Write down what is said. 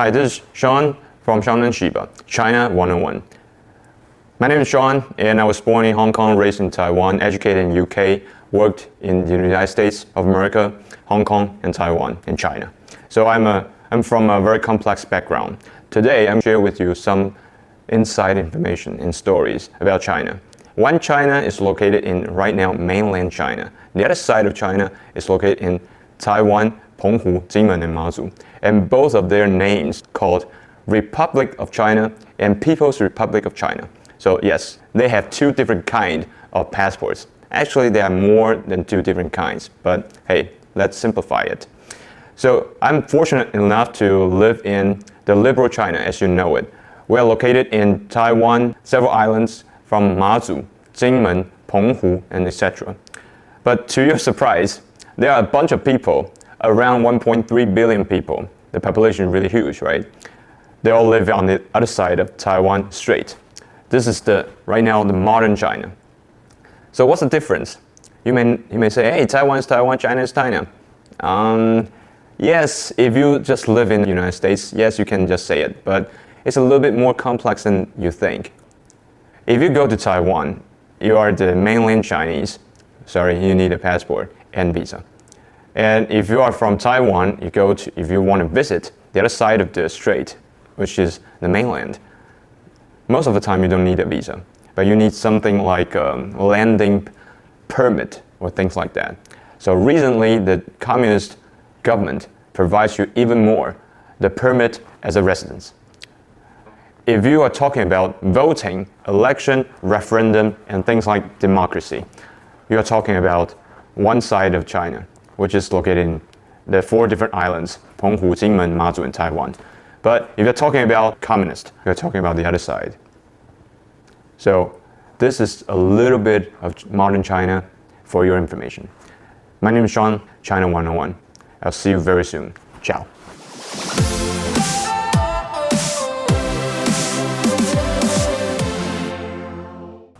Hi, this is Sean from and Chubby, China 101. My name is Sean, and I was born in Hong Kong, raised in Taiwan, educated in UK, worked in the United States of America, Hong Kong, and Taiwan, and China. So I'm, a, I'm from a very complex background. Today, I'm share with you some inside information and stories about China. One China is located in right now mainland China. The other side of China is located in Taiwan, Penghu, Jinmen, and Mazu. And both of their names called Republic of China and People's Republic of China. So yes, they have two different kind of passports. Actually, there are more than two different kinds, but hey, let's simplify it. So I'm fortunate enough to live in the liberal China as you know it. We're located in Taiwan, several islands from Mazu, Jinmen, Penghu, and etc. But to your surprise, there are a bunch of people, around 1.3 billion people. The population is really huge, right? They all live on the other side of Taiwan Strait. This is the right now the modern China. So what's the difference? You may you may say, hey, Taiwan is Taiwan, China is China. Um, yes, if you just live in the United States, yes, you can just say it, but it's a little bit more complex than you think. If you go to Taiwan, you are the mainland Chinese. Sorry, you need a passport and visa. And if you are from Taiwan, you go to if you want to visit the other side of the strait, which is the mainland most of the time you don't need a visa, but you need something like a um, landing permit or things like that. So recently, the communist government provides you even more the permit as a residence. If you are talking about voting, election, referendum, and things like democracy, you are talking about one side of China, which is located in the four different islands Penghu, Jinmen, Mazu, and Taiwan. But if you're talking about communist, you're talking about the other side. So this is a little bit of modern China for your information. My name is Sean, China 101. I'll see you very soon. Ciao.